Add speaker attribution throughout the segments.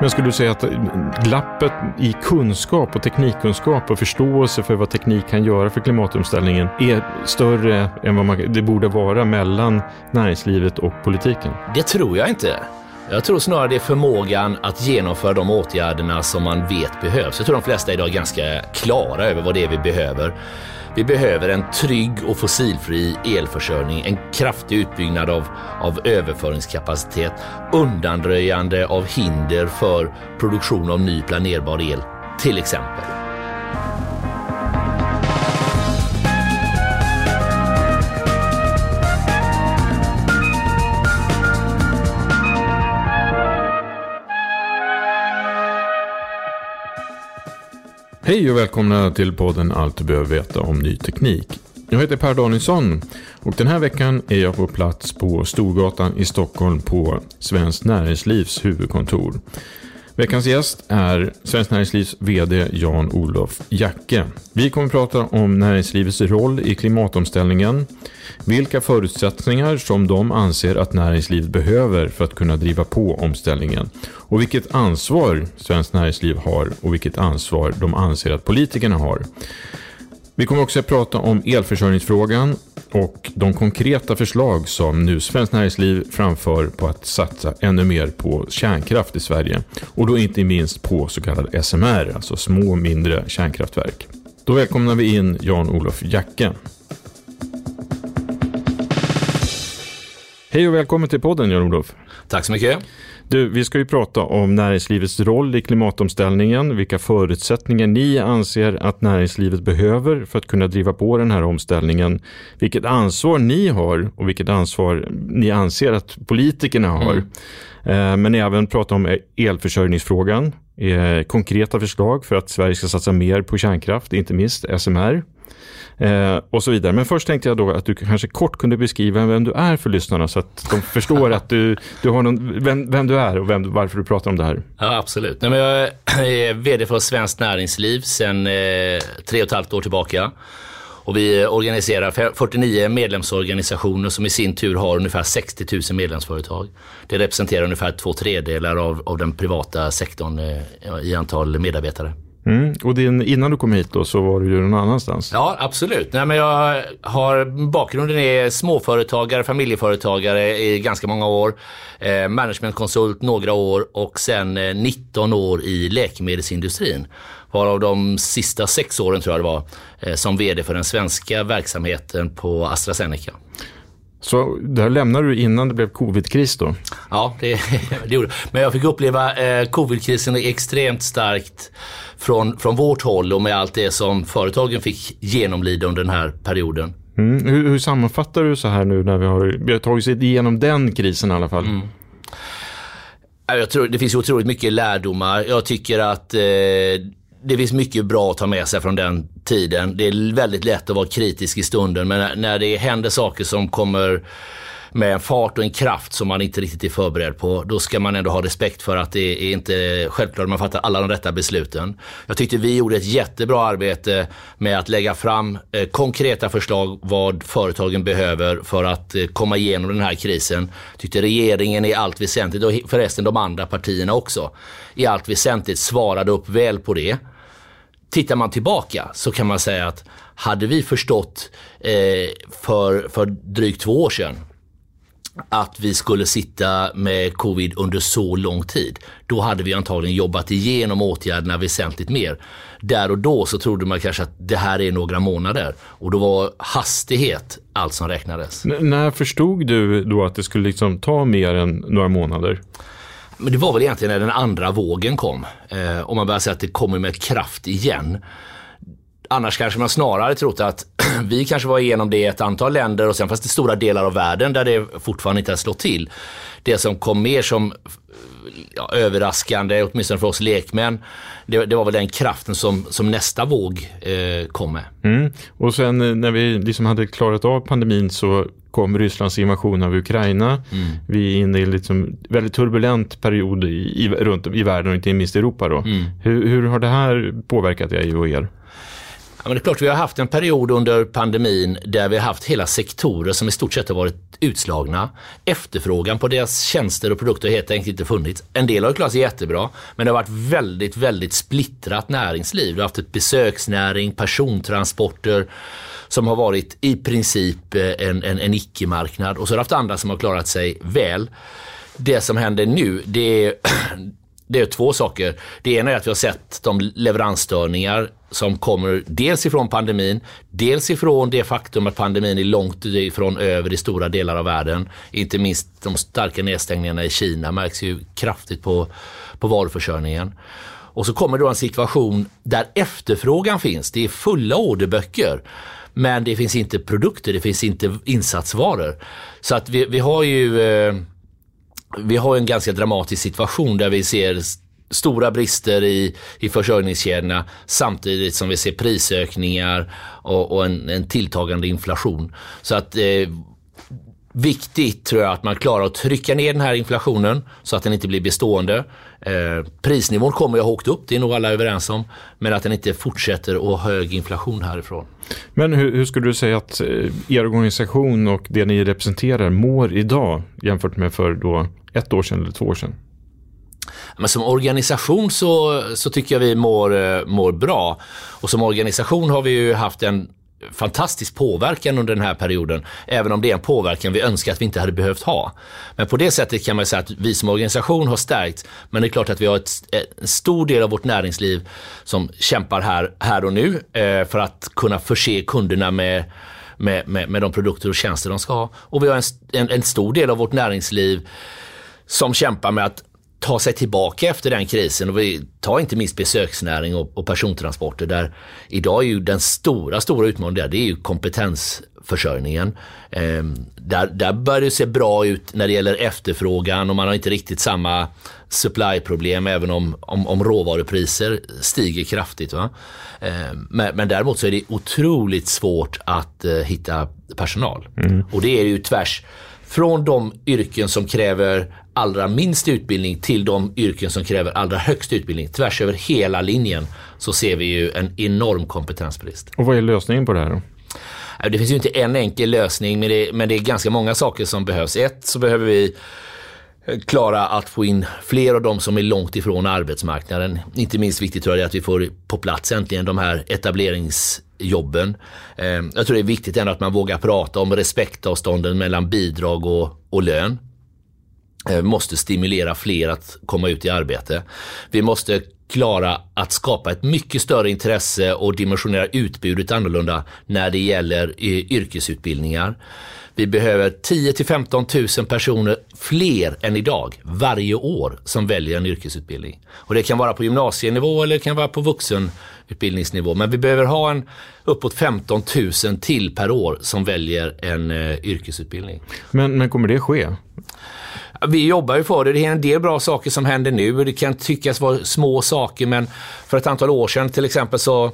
Speaker 1: Men skulle du säga att glappet i kunskap och teknikkunskap och förståelse för vad teknik kan göra för klimatomställningen är större än vad man, det borde vara mellan näringslivet och politiken?
Speaker 2: Det tror jag inte. Jag tror snarare det är förmågan att genomföra de åtgärderna som man vet behövs. Jag tror de flesta idag är ganska klara över vad det är vi behöver. Vi behöver en trygg och fossilfri elförsörjning, en kraftig utbyggnad av, av överföringskapacitet, undanröjande av hinder för produktion av ny planerbar el, till exempel.
Speaker 1: Hej och välkomna till podden Allt du behöver veta om ny teknik. Jag heter Per Danielsson och den här veckan är jag på plats på Storgatan i Stockholm på Svenskt Näringslivs huvudkontor. Veckans gäst är Svenskt Näringslivs VD Jan-Olof Jacke. Vi kommer att prata om näringslivets roll i klimatomställningen, vilka förutsättningar som de anser att näringslivet behöver för att kunna driva på omställningen och vilket ansvar Svenskt Näringsliv har och vilket ansvar de anser att politikerna har. Vi kommer också att prata om elförsörjningsfrågan och de konkreta förslag som nu Svenskt Näringsliv framför på att satsa ännu mer på kärnkraft i Sverige. Och då inte minst på så kallad SMR, alltså små mindre kärnkraftverk. Då välkomnar vi in Jan-Olof Jacke. Hej och välkommen till podden Jan-Olof.
Speaker 2: Tack så mycket.
Speaker 1: Du, vi ska ju prata om näringslivets roll i klimatomställningen, vilka förutsättningar ni anser att näringslivet behöver för att kunna driva på den här omställningen, vilket ansvar ni har och vilket ansvar ni anser att politikerna har. Mm. Men även prata om elförsörjningsfrågan, eh, konkreta förslag för att Sverige ska satsa mer på kärnkraft, inte minst SMR. Eh, och så vidare. Men först tänkte jag då att du kanske kort kunde beskriva vem du är för lyssnarna så att de förstår att du, du har någon, vem, vem du är och vem, varför du pratar om det här.
Speaker 2: Ja, absolut. Nej, men jag är VD för Svenskt Näringsliv sedan eh, tre och ett halvt år tillbaka. Och vi organiserar 49 medlemsorganisationer som i sin tur har ungefär 60 000 medlemsföretag. Det representerar ungefär två tredjedelar av, av den privata sektorn eh, i antal medarbetare.
Speaker 1: Mm. Och din, innan du kom hit då så var du ju någon annanstans.
Speaker 2: Ja, absolut. Nej, men jag har, bakgrunden är småföretagare, familjeföretagare i ganska många år. Eh, managementkonsult några år och sen eh, 19 år i läkemedelsindustrin. Varav de sista sex åren tror jag det var eh, som VD för den svenska verksamheten på AstraZeneca.
Speaker 1: Så där lämnade du innan det blev covidkris då?
Speaker 2: Ja, det, det gjorde Men jag fick uppleva eh, covidkrisen extremt starkt från, från vårt håll och med allt det som företagen fick genomlida under den här perioden.
Speaker 1: Mm. Hur, hur sammanfattar du så här nu när vi har, vi har tagit sig igenom den krisen i alla fall? Mm.
Speaker 2: Jag tror det finns otroligt mycket lärdomar. Jag tycker att eh, det finns mycket bra att ta med sig från den tiden. Det är väldigt lätt att vara kritisk i stunden, men när det händer saker som kommer med en fart och en kraft som man inte riktigt är förberedd på. Då ska man ändå ha respekt för att det är inte självklart att man fattar alla de rätta besluten. Jag tyckte vi gjorde ett jättebra arbete med att lägga fram eh, konkreta förslag vad företagen behöver för att eh, komma igenom den här krisen. Jag tyckte regeringen i allt väsentligt, och förresten de andra partierna också, i allt väsentligt svarade upp väl på det. Tittar man tillbaka så kan man säga att hade vi förstått eh, för, för drygt två år sedan att vi skulle sitta med covid under så lång tid. Då hade vi antagligen jobbat igenom åtgärderna väsentligt mer. Där och då så trodde man kanske att det här är några månader och då var hastighet allt som räknades.
Speaker 1: N när förstod du då att det skulle liksom ta mer än några månader?
Speaker 2: Men det var väl egentligen när den andra vågen kom. Eh, om man börjar säga att det kommer med kraft igen. Annars kanske man snarare trott att vi kanske var igenom det i ett antal länder och sen fanns det stora delar av världen där det fortfarande inte har slått till. Det som kom mer som ja, överraskande, åtminstone för oss lekmän, det, det, var väl den kraften som, som nästa våg eh, kom med.
Speaker 1: Mm. Och sen eh, när vi liksom hade klarat av pandemin så kom Rysslands invasion av Ukraina. Mm. Vi är inne i en liksom väldigt turbulent period i, i, runt i världen och inte minst i Europa. Då. Mm. Hur, hur har det här påverkat dig och er?
Speaker 2: Ja, men det är klart, vi har haft en period under pandemin där vi har haft hela sektorer som i stort sett har varit utslagna. Efterfrågan på deras tjänster och produkter har helt enkelt inte funnits. En del har klarat sig jättebra, men det har varit väldigt, väldigt splittrat näringsliv. Vi har haft ett besöksnäring, persontransporter som har varit i princip eh, en, en, en icke-marknad och så har vi haft andra som har klarat sig väl. Det som händer nu, det är det är två saker. Det ena är att vi har sett de leveransstörningar som kommer dels ifrån pandemin, dels ifrån det faktum att pandemin är långt ifrån över i stora delar av världen. Inte minst de starka nedstängningarna i Kina märks ju kraftigt på, på varuförsörjningen. Och så kommer då en situation där efterfrågan finns. Det är fulla orderböcker. Men det finns inte produkter, det finns inte insatsvaror. Så att vi, vi har ju eh, vi har en ganska dramatisk situation där vi ser stora brister i, i försörjningskedjorna samtidigt som vi ser prisökningar och, och en, en, tilltagande inflation. Så att eh, viktigt tror jag att man klarar att trycka ner den här inflationen så att den inte blir bestående. Eh, prisnivån kommer ju ha åkt upp, det är nog alla överens om, men att den inte fortsätter att ha hög inflation härifrån.
Speaker 1: Men hur, hur skulle du säga att eh, er organisation och det ni representerar mår idag jämfört med för då ett år sedan eller två år sedan?
Speaker 2: Men som organisation så, så tycker jag vi mår, eh, mår bra. Och som organisation har vi ju haft en fantastisk påverkan under den här perioden. Även om det är en påverkan vi önskar att vi inte hade behövt ha. Men på det sättet kan man säga att vi som organisation har stärkt. Men det är klart att vi har ett, eh, en stor del av vårt näringsliv som kämpar här, här och nu eh, för att kunna förse kunderna med med, med, med de produkter och tjänster de ska ha. Och vi har en, en, en stor del av vårt näringsliv som kämpar med att ta sig tillbaka efter den krisen. Och vi tar inte minst besöksnäring och, och persontransporter där idag är ju den stora, stora utmaningen där, det är ju kompetensförsörjningen. Eh, där, där börjar det se bra ut när det gäller efterfrågan och man har inte riktigt samma supplyproblem även om, om, om råvarupriser stiger kraftigt. Va? Eh, men, men däremot så är det otroligt svårt att eh, hitta personal. Mm. Och det är ju tvärs från de yrken som kräver allra minst utbildning till de yrken som kräver allra högst utbildning. Tvärs över hela linjen så ser vi ju en enorm kompetensbrist.
Speaker 1: Och vad är lösningen på det här då?
Speaker 2: Det finns ju inte en enkel lösning men det, men det är ganska många saker som behövs. Ett så behöver vi klara att få in fler av de som är långt ifrån arbetsmarknaden. Inte minst viktigt tror jag är att vi får på plats äntligen de här etableringsjobben. Ehm, jag tror det är viktigt ändå att man vågar prata om respektavstånden mellan bidrag och, och lön. Vi måste stimulera fler att komma ut i arbete. Vi måste klara att skapa ett mycket större intresse och dimensionera utbudet annorlunda när det gäller eh, yrkesutbildningar. Vi behöver 10 till 15 000 personer fler än idag varje år som väljer en yrkesutbildning. Och det kan vara på gymnasienivå eller det kan vara på vuxenutbildningsnivå. Men vi behöver ha en uppåt 15 000 till per år som väljer en eh, yrkesutbildning.
Speaker 1: Men, men kommer det ske?
Speaker 2: Vi jobbar ju för det. Det är en del bra saker som händer nu. Det kan tyckas vara små saker men för ett antal år sedan till exempel så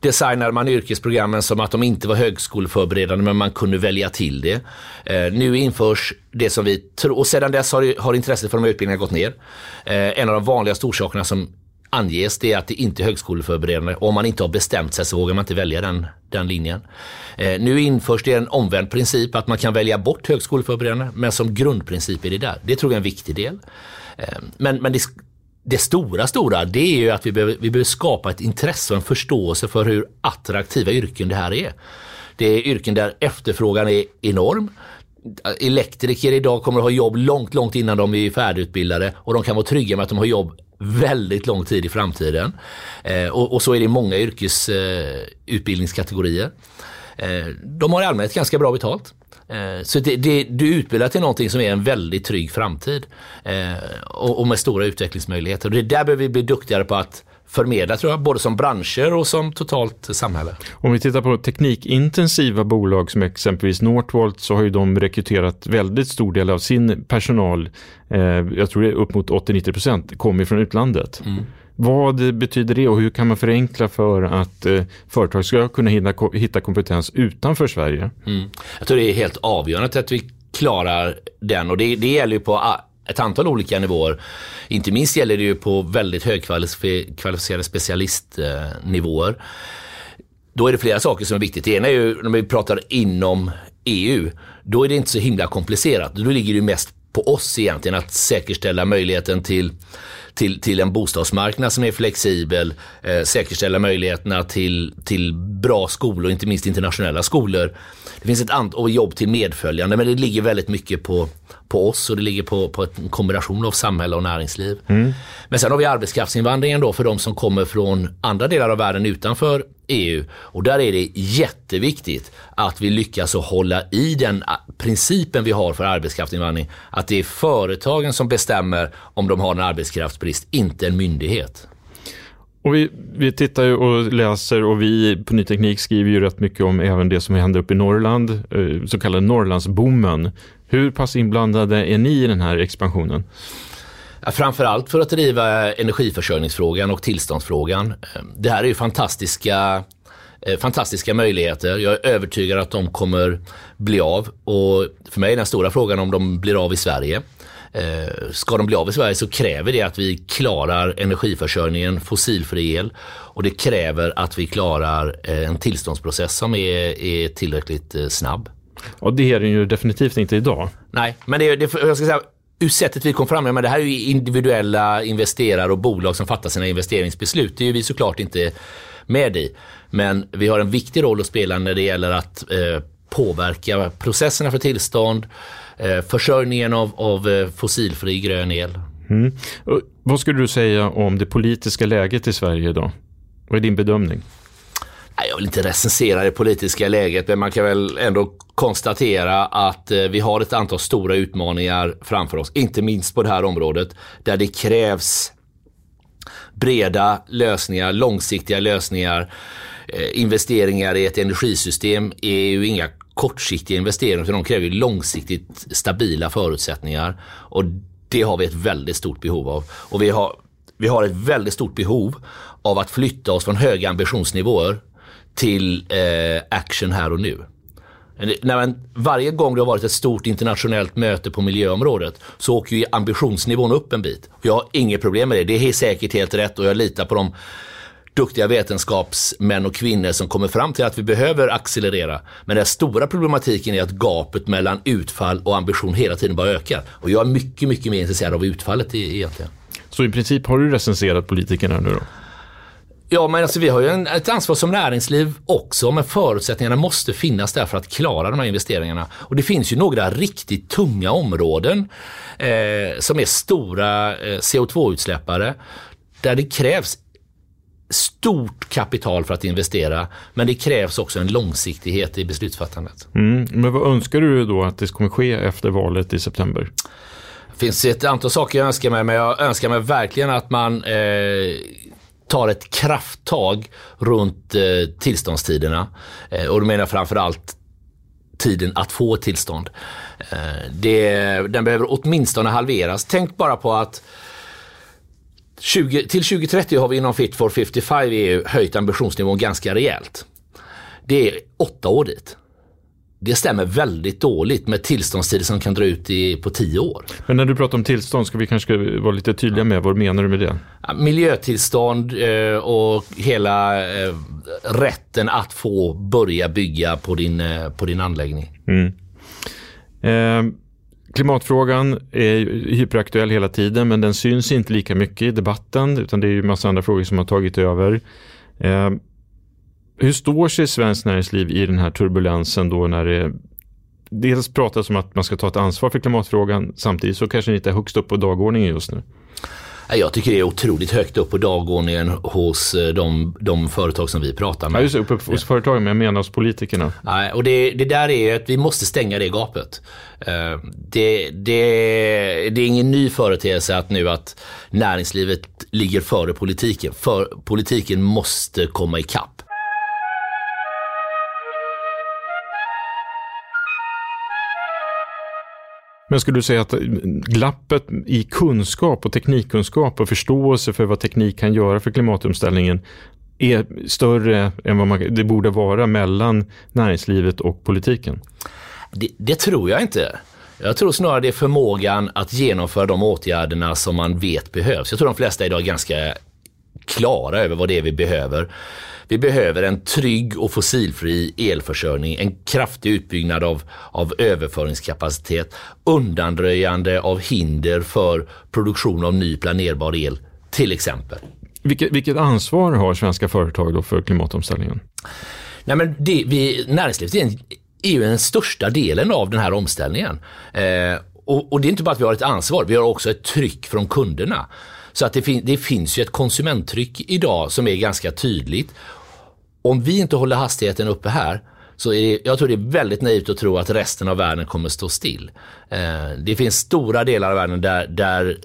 Speaker 2: designade man yrkesprogrammen som att de inte var högskoleförberedande men man kunde välja till det. Eh, nu införs det som vi tror, och sedan dess har, har intresset för de här utbildningarna gått ner. Eh, en av de vanligaste orsakerna som anges det är att det inte är högskoleförberedande. Om man inte har bestämt sig så vågar man inte välja den, den linjen. Eh, nu införs det en omvänd princip att man kan välja bort högskoleförberedande men som grundprincip är det där. Det tror jag är en viktig del. Eh, men men det, det stora, stora, det är ju att vi behöver, vi behöver skapa ett intresse och en förståelse för hur attraktiva yrken det här är. Det är yrken där efterfrågan är enorm. Elektriker idag kommer att ha jobb långt, långt innan de är färdigutbildade och de kan vara trygga med att de har jobb väldigt lång tid i framtiden. Eh, och, och, så är det i många yrkesutbildningskategorier. Eh, eh, de har i allmänhet ganska bra betalt. Eh, så det, det, du utbildar till någonting som är en väldigt trygg framtid eh, och, och, med stora utvecklingsmöjligheter. Och det där behöver vi bli duktigare på att förmedla tror jag, både som branscher och som totalt samhälle.
Speaker 1: Om vi tittar på teknikintensiva bolag som exempelvis Northvolt så har ju de rekryterat väldigt stor del av sin personal, eh, jag tror det är upp mot 80-90% kommer från utlandet. Mm. Vad betyder det och hur kan man förenkla för att eh, företag ska kunna hitta, hitta kompetens utanför Sverige?
Speaker 2: Mm. Jag tror det är helt avgörande att vi klarar den och det, det gäller ju på ett antal olika nivåer. Inte minst gäller det ju på väldigt högkvalificerade specialistnivåer. Då är det flera saker som är viktigt. Det ena är ju när vi pratar inom EU. Då är det inte så himla komplicerat. Då ligger det mest på oss egentligen att säkerställa möjligheten till till, till en bostadsmarknad som är flexibel, eh, säkerställa möjligheterna till, till bra skolor, inte minst internationella skolor. Det finns ett antal jobb till medföljande men det ligger väldigt mycket på, på oss och det ligger på, på en kombination av samhälle och näringsliv. Mm. Men sen har vi arbetskraftsinvandringen då för de som kommer från andra delar av världen utanför EU. Och där är det jätteviktigt att vi lyckas att hålla i den ah, principen vi har för arbetskraftsinvandring. Att det är företagen som bestämmer om de har en arbetskraftsbrist, inte en myndighet.
Speaker 1: Och vi, vi tittar ju och läser och vi på Ny Teknik skriver ju rätt mycket om även det som händer uppe i Norrland, eh, så kallade Norrlandsboomen. Hur pass inblandade är ni i den här expansionen?
Speaker 2: Framförallt för att driva energiförsörjningsfrågan och tillståndsfrågan. Det här är ju fantastiska eh, fantastiska möjligheter. Jag är övertygad att de kommer bli av och för mig är den stora frågan om de blir av i Sverige. Eh, ska de bli av i Sverige så kräver det att vi klarar energiförsörjningen, fossilfri el och det kräver att vi klarar eh, en tillståndsprocess som är, är tillräckligt snabb.
Speaker 1: Och det är den ju definitivt inte idag.
Speaker 2: Nej, men det, det, jag ska säga, ur sättet vi kom fram med, men det här är ju individuella investerare och bolag som fattar sina investeringsbeslut. Det är ju vi såklart inte med i. Men vi har en viktig roll att spela när det gäller att eh, påverka processerna för tillstånd, eh, försörjningen av, av eh, fossilfri grön el. Mm.
Speaker 1: Vad skulle du säga om det politiska läget i Sverige idag? Vad är din bedömning?
Speaker 2: Jag vill inte recensera det politiska läget, men man kan väl ändå konstatera att eh, vi har ett antal stora utmaningar framför oss, inte minst på det här området, där det krävs breda lösningar, långsiktiga lösningar. Eh, investeringar i ett energisystem är ju inga kortsiktiga investeringar, utan de kräver långsiktigt stabila förutsättningar. Och det har vi ett väldigt stort behov av. Och vi har, vi har ett väldigt stort behov av att flytta oss från höga ambitionsnivåer till eh, action här och nu. När man, varje gång det har varit ett stort internationellt möte på miljöområdet så åker ju ambitionsnivån upp en bit. Jag har inget problem med det. Det är säkert helt rätt och jag litar på de duktiga vetenskapsmän och kvinnor som kommer fram till att vi behöver accelerera. Men den stora problematiken är att gapet mellan utfall och ambition hela tiden bara ökar. Och jag är mycket, mycket mer intresserad av utfallet egentligen.
Speaker 1: Så i princip har du recenserat politikerna nu då?
Speaker 2: Ja, men alltså, vi har ju en, ett ansvar som näringsliv också, men förutsättningarna måste finnas där för att klara de här investeringarna. Och det finns ju några riktigt tunga områden eh, som är stora eh, CO2-utsläppare där det krävs stort kapital för att investera, men det krävs också en långsiktighet i beslutsfattandet.
Speaker 1: Mm, men vad önskar du då att det kommer ske efter valet i september?
Speaker 2: Det finns ett antal saker jag önskar mig, men jag önskar mig verkligen att man eh, tar ett krafttag runt eh, tillståndstiderna. Eh, och då menar jag framförallt tiden att få tillstånd. Eh, det, den behöver åtminstone halveras. Tänk bara på att 20, till 2030 har vi inom Fit for 55 i EU höjt ambitionsnivån ganska rejält. Det är åtta år dit. Det stämmer väldigt dåligt med tillståndstider som kan dra ut i, på tio år.
Speaker 1: Men när du pratar om tillstånd, ska vi kanske vara lite tydliga med vad menar du med det?
Speaker 2: Miljötillstånd eh, och hela eh, rätten att få börja bygga på din, eh, på din anläggning. Mm.
Speaker 1: Eh, klimatfrågan är hyperaktuell hela tiden men den syns inte lika mycket i debatten utan det är ju massa andra frågor som har tagit över. Eh, hur står sig svenskt näringsliv i den här turbulensen då när det dels pratas om att man ska ta ett ansvar för klimatfrågan samtidigt så kanske det inte är högst upp på dagordningen just nu?
Speaker 2: Jag tycker det är otroligt högt upp på dagordningen hos eh, de, de företag som vi pratar med.
Speaker 1: Ja, just uppe hos företagen, men jag menar hos politikerna.
Speaker 2: Nej, och det, det där är att vi måste stänga det gapet. Eh, det, det, det är ingen ny företeelse att nu att näringslivet ligger före politiken. För politiken måste komma ikapp.
Speaker 1: Men skulle du säga att glappet i kunskap och teknikkunskap och förståelse för vad teknik kan göra för klimatomställningen är större än vad man, det borde vara mellan näringslivet och politiken?
Speaker 2: Det, det tror jag inte. Jag tror snarare det är förmågan att genomföra de åtgärderna som man vet behövs. Jag tror de flesta idag är ganska klara över vad det är vi behöver. Vi behöver en trygg och fossilfri elförsörjning, en kraftig utbyggnad av, av överföringskapacitet, undanröjande av hinder för produktion av ny planerbar el, till exempel.
Speaker 1: Vilket, vilket ansvar har svenska företag då för klimatomställningen?
Speaker 2: Nej, men det, vi, näringslivet är, ju den största delen av den här omställningen. Eh, och, och, det är inte bara att vi har ett ansvar, vi har också ett tryck från kunderna. Så att det, fin det finns ju ett konsumenttryck idag som är ganska tydligt. Om vi inte håller hastigheten uppe här så är det, jag tror det är väldigt naivt att tro att resten av världen kommer stå still. Eh, det finns stora delar av världen där, där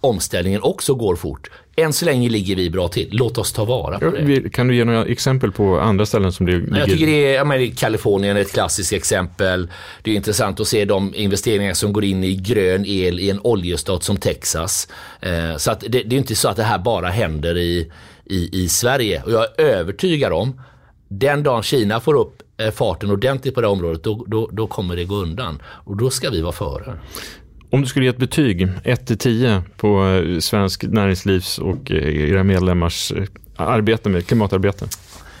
Speaker 2: omställningen också går fort. Än så länge ligger vi bra till. Låt oss ta vara på det.
Speaker 1: Kan du ge några exempel på andra ställen som det ligger?
Speaker 2: Jag tycker det är, menar, Kalifornien är ett klassiskt exempel. Det är intressant att se de investeringar som går in i grön el i en oljestat som Texas. Eh, så att det, det, är inte så att det här bara händer i, i, i Sverige. Och jag är övertygad om den dagen Kina får upp eh, farten ordentligt på det området, då, då, då kommer det gå undan. Och då ska vi vara före.
Speaker 1: Om du skulle ge ett betyg, 1-10 på eh, svensk näringslivs och eh, era medlemmars eh, arbete med klimatarbete?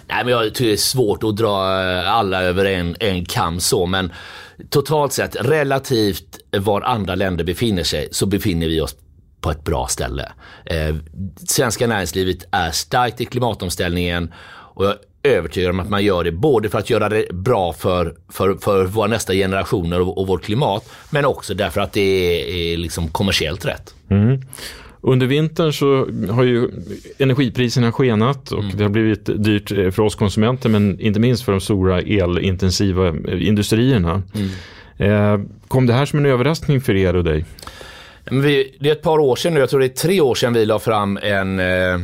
Speaker 2: Nej, men jag tycker det är svårt att dra alla över en, en kam så, men totalt sett relativt var andra länder befinner sig så befinner vi oss på ett bra ställe. Eh, svenska näringslivet är starkt i klimatomställningen och jag övertygad om att man gör det både för att göra det bra för, för, för våra nästa generationer och, och vårt klimat, men också därför att det är, är liksom kommersiellt rätt.
Speaker 1: Mm. Under vintern så har ju energipriserna skenat och mm. det har blivit dyrt för oss konsumenter men inte minst för de stora elintensiva industrierna. Mm. Eh, kom det här som en överraskning för er och dig?
Speaker 2: Vi, det är ett par år sedan nu, jag tror det är tre år sedan vi la fram en eh,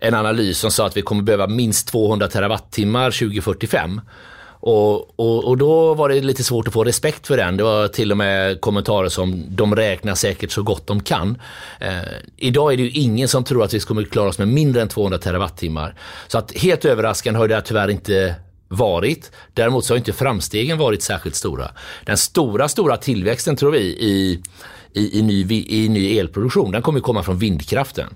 Speaker 2: en analys som sa att vi kommer behöva minst 200 terawattimmar 2045. Och, och, och, då var det lite svårt att få respekt för den. Det var till och med kommentarer som de räknar säkert så gott de kan. Eh, idag är det ju ingen som tror att vi kommer klara oss med mindre än 200 terawattimmar. Så att helt överraskande har det tyvärr inte varit. Däremot så har inte framstegen varit särskilt stora. Den stora, stora tillväxten tror vi i, i, i, ny, i ny elproduktion, den kommer komma från vindkraften.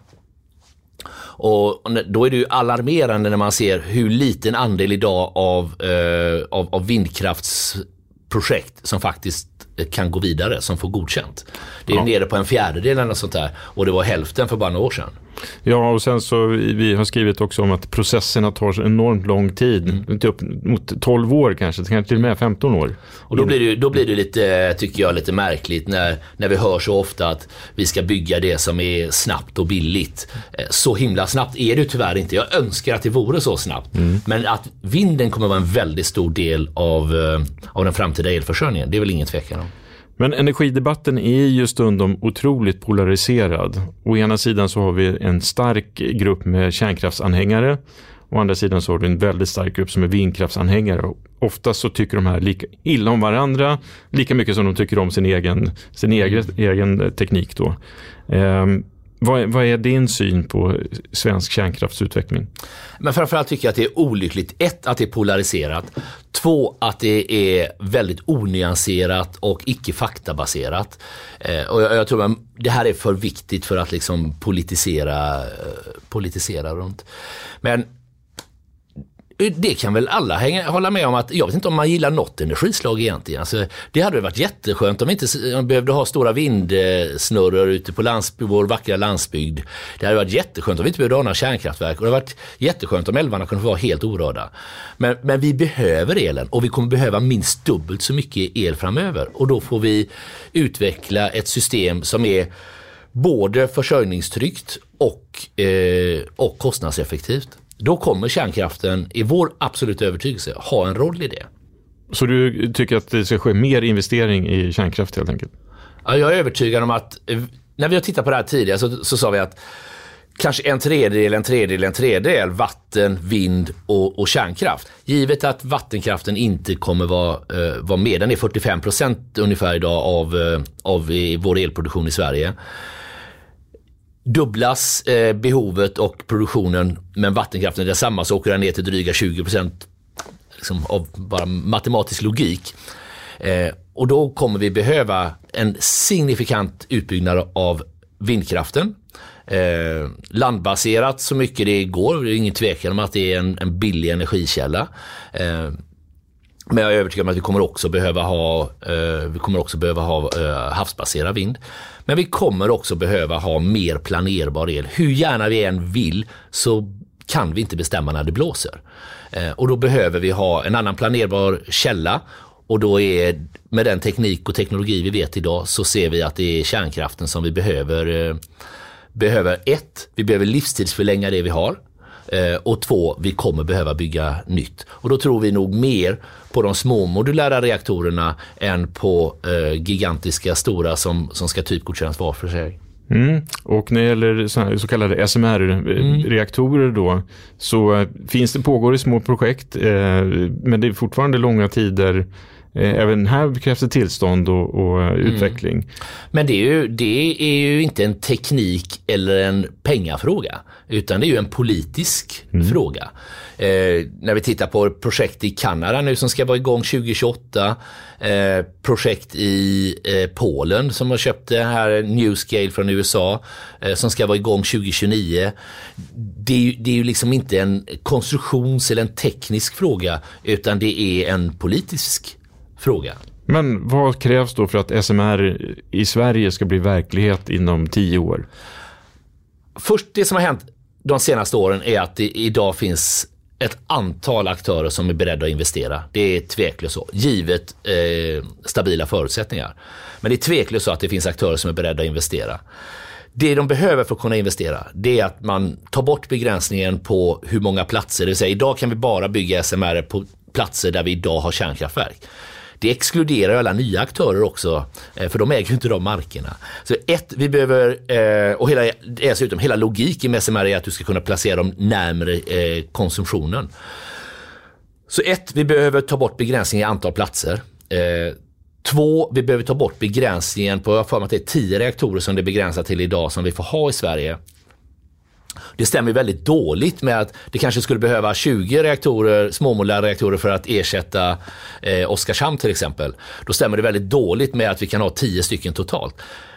Speaker 2: Och då är det ju alarmerande när man ser hur liten andel idag av, eh, av, av vindkraftsprojekt som faktiskt kan gå vidare, som får godkänt. Det är ja. nere på en fjärdedel eller något sånt där och det var hälften för bara några år sedan.
Speaker 1: Ja, och sen så vi har skrivit också om att processerna tar så enormt lång tid. Mm. Upp mot 12 år kanske, kanske till och med 15 år.
Speaker 2: Och då blir det, då blir det lite, tycker jag, lite märkligt när, när vi hör så ofta att vi ska bygga det som är snabbt och billigt. Eh, så himla snabbt är det tyvärr inte. Jag önskar att det vore så snabbt. Mm. Men att vinden kommer vara en väldigt stor del av, eh, av den framtida elförsörjningen, det är väl ingen tvekan.
Speaker 1: Men energidebatten är ju stundom otroligt polariserad. Å ena sidan så har vi en stark grupp med kärnkraftsanhängare. Å andra sidan så har du en väldigt stark grupp som är vindkraftsanhängare. ofta så tycker de här lika illa om varandra, lika mycket som de tycker om sin egen, sin egen, egen teknik. Då. Eh, vad, vad, är din syn på svensk kärnkraftsutveckling?
Speaker 2: Men framförallt tycker jag att det är olyckligt. Ett, att det är polariserat. Två, att det är väldigt onyanserat och icke faktabaserat. Eh, och jag, jag, tror att det här är för viktigt för att liksom politisera, eh, politisera runt. Men Eh, det kan väl alla hänga, hålla med om att jag vet inte om man gillar något energislag egentligen. Alltså, det hade varit jätteskönt om vi inte behövde ha stora vindsnurror ute på landsby, vår vackra landsbygd. Det hade varit jätteskönt om vi inte behövde ha några kärnkraftverk och det hade varit jätteskönt om älvarna kunde få vara helt orörda. Men, men vi behöver elen och vi kommer behöva minst dubbelt så mycket el framöver och då får vi utveckla ett system som är både försörjningstryggt och, eh, och kostnadseffektivt. Då kommer kärnkraften, i vår absoluta övertygelse, ha en roll i det.
Speaker 1: Så du tycker att det ska ske mer investering i kärnkraft helt enkelt?
Speaker 2: Ja, jag är övertygad om att, eh, när vi har tittat på det här tidigare så, så sa vi att kanske en tredjedel, en tredjedel, en tredjedel vatten, vind och, och kärnkraft. Givet att vattenkraften inte kommer vara, uh, vara med, den är 45 procent ungefär idag av, uh, av vår elproduktion i Sverige dubblas eh, behovet och produktionen men vattenkraften är detsamma så åker den ner till dryga 20 procent liksom, av bara matematisk logik. Eh, och då kommer vi behöva en signifikant utbyggnad av vindkraften. Eh, landbaserat så mycket det går, det är ingen tvekan om att det är en, en billig energikälla. Eh, men jag är övertygad om att vi kommer också behöva ha, eh, vi kommer också behöva ha eh, havsbaserad vind. Men vi kommer också behöva ha mer planerbar el. Hur gärna vi än vill så kan vi inte bestämma när det blåser. Eh, och då behöver vi ha en annan planerbar källa och då är med den teknik och teknologi vi vet idag så ser vi att det är kärnkraften som vi behöver. Eh, behöver ett, vi behöver livstidsförlänga det vi har. Eh, och två, vi kommer behöva bygga nytt. Och då tror vi nog mer på de små modulära reaktorerna än på eh, gigantiska stora som, som ska typgodkännas var för sig.
Speaker 1: Mm. Och när det gäller så, så kallade SMR-reaktorer då så eh, finns det, pågår det små projekt eh, men det är fortfarande långa tider även här krävs det tillstånd och, och mm. utveckling.
Speaker 2: Men det är, ju, det är ju inte en teknik eller en pengafråga utan det är ju en politisk mm. fråga. Eh, när vi tittar på projekt i Kanada nu som ska vara igång 2028, eh, projekt i eh, Polen som har köpt det här Newscale från USA eh, som ska vara igång 2029. Det det är ju liksom inte en konstruktions eller en teknisk fråga utan det är en politisk fråga.
Speaker 1: Men vad krävs då för att SMR i Sverige ska bli verklighet inom tio år?
Speaker 2: Först det som har hänt de senaste åren är att det idag finns ett antal aktörer som är beredda att investera. Det är tveklöst så, givet eh, stabila förutsättningar. Men det är tveklöst så att det finns aktörer som är beredda att investera. Det de behöver för att kunna investera, det är att man tar bort begränsningen på hur många platser. Det vill säga, idag kan vi bara bygga SMR på platser där vi idag har kärnkraftverk. Det exkluderar alla nya aktörer också, eh, för de äger ju inte de markerna. Så ett, vi behöver, eh, och hela, dessutom hela logiken med SMR är att du ska kunna placera dem närmare eh, konsumtionen. Så ett, vi behöver ta bort begränsningen i antal platser. Två, vi behöver ta bort begränsningen på, jag för mig att det är tio reaktorer som det är begränsat till idag som vi får ha i Sverige. Det stämmer väldigt dåligt med att det kanske skulle behöva 20 reaktorer, småmodulära reaktorer för att ersätta eh, Oskarshamn till exempel. Då stämmer det väldigt dåligt med att vi kan ha 10 stycken totalt.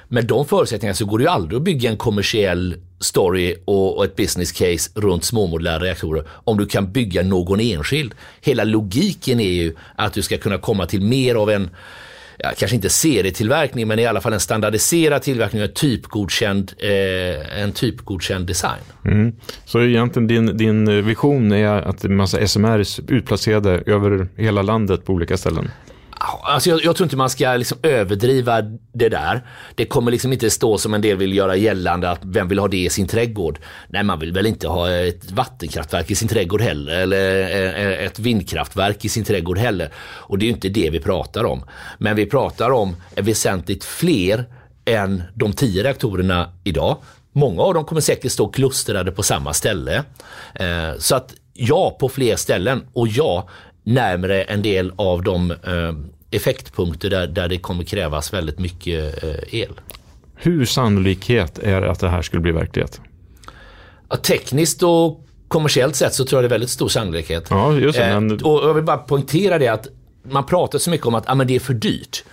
Speaker 2: Med de förutsättningarna så går det ju aldrig att bygga en kommersiell story och, och ett business case runt småmodulära reaktorer om du kan bygga någon enskild. Hela logiken är ju att du ska kunna komma till mer av en ja, kanske inte serietillverkning, men i alla fall en standardiserad tillverkning och typgodkänd, eh, en typgodkänd design.
Speaker 1: Mm. Så egentligen din, din eh, vision är att en massa SMR utplacerade över hela landet på olika ställen?
Speaker 2: Alltså jag, jag, tror inte man ska liksom överdriva det där. Det kommer liksom inte stå som en del vill göra gällande att vem vill ha det i sin trädgård? Nej, man vill väl inte ha ett vattenkraftverk i sin trädgård heller eller eh, eh, ett vindkraftverk i sin trädgård heller. Och det är ju inte det vi pratar om. Men vi pratar om väsentligt fler än de tio reaktorerna idag. Många av dem kommer säkert stå klustrade på samma ställe. Eh, så att ja, på fler ställen och ja, närmre en del av de eh, effektpunkter där, där det kommer krävas väldigt mycket eh, el.
Speaker 1: Hur sannolikhet är det att det här skulle bli verklighet?
Speaker 2: Ja, tekniskt och kommersiellt sett så tror jag det är väldigt stor sannolikhet.
Speaker 1: Ja, just det, men...
Speaker 2: eh, och jag vill bara poängtera det att man pratar så mycket om att ah, men det är för dyrt.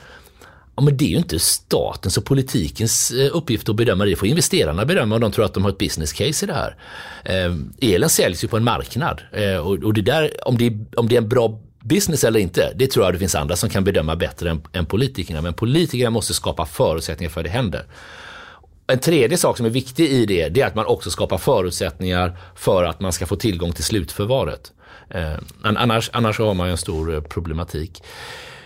Speaker 2: Ja, men det är ju inte statens och politikens eh, uppgift att bedöma det. Det får investerarna bedöma om de tror att de har ett business case i det här. Eh, elen säljs ju på en marknad eh, och, och, det där, om det, om det är en bra business eller inte, det tror jag det finns andra som kan bedöma bättre än, än politikerna. Men politikerna måste skapa förutsättningar för att det händer. En tredje sak som är viktig i det, det är att man också skapar förutsättningar för att man ska få tillgång till slutförvaret. Eh, annars, annars har man ju en stor eh, problematik.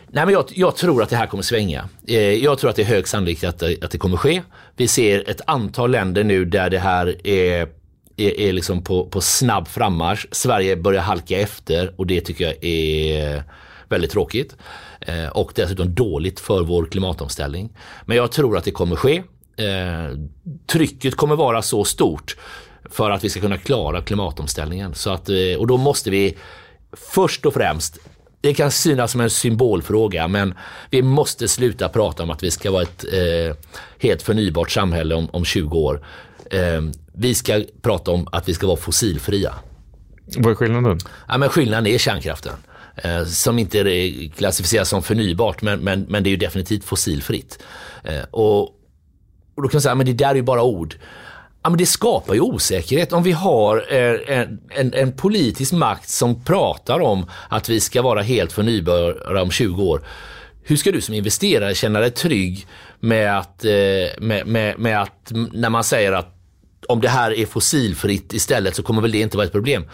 Speaker 2: Nej, men jag, jag, tror att det här kommer svänga. Eh, jag tror att det är hög sannolikhet att, att det kommer ske. Vi ser ett antal länder nu där det här är, är, är liksom på, på snabb frammarsch. Sverige börjar halka efter och det tycker jag är väldigt tråkigt. Eh, och dessutom dåligt för vår klimatomställning. Men jag tror att det kommer ske. Eh, trycket kommer vara så stort för att vi ska kunna klara klimatomställningen. Så att, eh, och då måste vi först och främst det kan synas som en symbolfråga men vi måste sluta prata om att vi ska vara ett eh, helt förnybart samhälle om, om 20 år. Eh, vi ska prata om att vi ska vara fossilfria.
Speaker 1: Vad är skillnaden?
Speaker 2: Ja, men skillnaden är kärnkraften. Eh, som inte klassificeras som förnybart men, men, men det är ju definitivt fossilfritt. Eh, och, och då kan man säga att det där är ju bara ord. Ja, men det skapar ju osäkerhet om vi har eh, en, en, en, politisk makt som pratar om att vi ska vara helt förnybara om 20 år. Hur ska du som investerare känna dig trygg med att, eh, med, med, med att när man säger att om det här är fossilfritt istället så kommer väl det inte vara ett problem.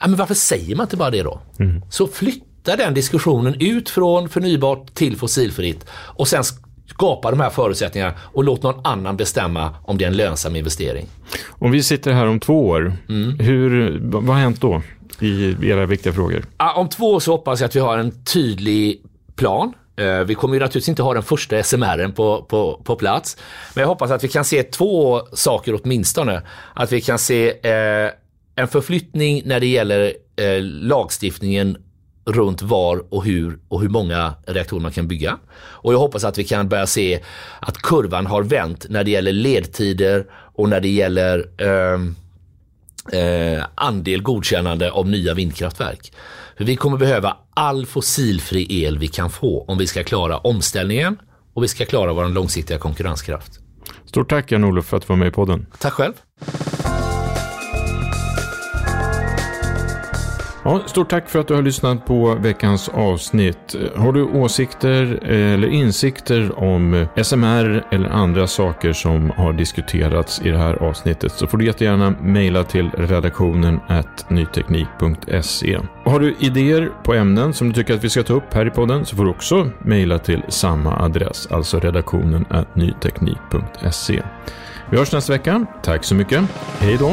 Speaker 2: Ja, men varför säger man inte bara det då? Mm. Så flytta den diskussionen ut från förnybart till fossilfritt och sen skapa de här förutsättningarna och låt någon annan bestämma om det är en lönsam investering.
Speaker 1: Om vi sitter här om två år, mm. hur, vad har hänt då i era viktiga frågor?
Speaker 2: Om två år så hoppas jag att vi har en tydlig plan. Eh, vi kommer ju naturligtvis inte ha den första SMRen på, på, på plats. Men jag hoppas att vi kan se två saker åtminstone. Att vi kan se eh, en förflyttning när det gäller eh, lagstiftningen runt var och hur och hur många reaktorer man kan bygga. Och jag hoppas att vi kan börja se att kurvan har vänt när det gäller ledtider och när det gäller eh, eh, andel godkännande av nya vindkraftverk. För vi kommer behöva all fossilfri el vi kan få om vi ska klara omställningen och vi ska klara vår långsiktiga konkurrenskraft.
Speaker 1: Stort tack Jan-Olof för att du var med i podden.
Speaker 2: Tack själv.
Speaker 1: Ja, stort tack för att du har lyssnat på veckans avsnitt. Har du åsikter eller insikter om SMR eller andra saker som har diskuterats i det här avsnittet så får du jättegärna mejla till redaktionen nyteknik.se. Har du idéer på ämnen som du tycker att vi ska ta upp här i podden så får du också mejla till samma adress, alltså redaktionen nyteknik.se. Vi hörs nästa vecka. Tack så mycket. Hej då!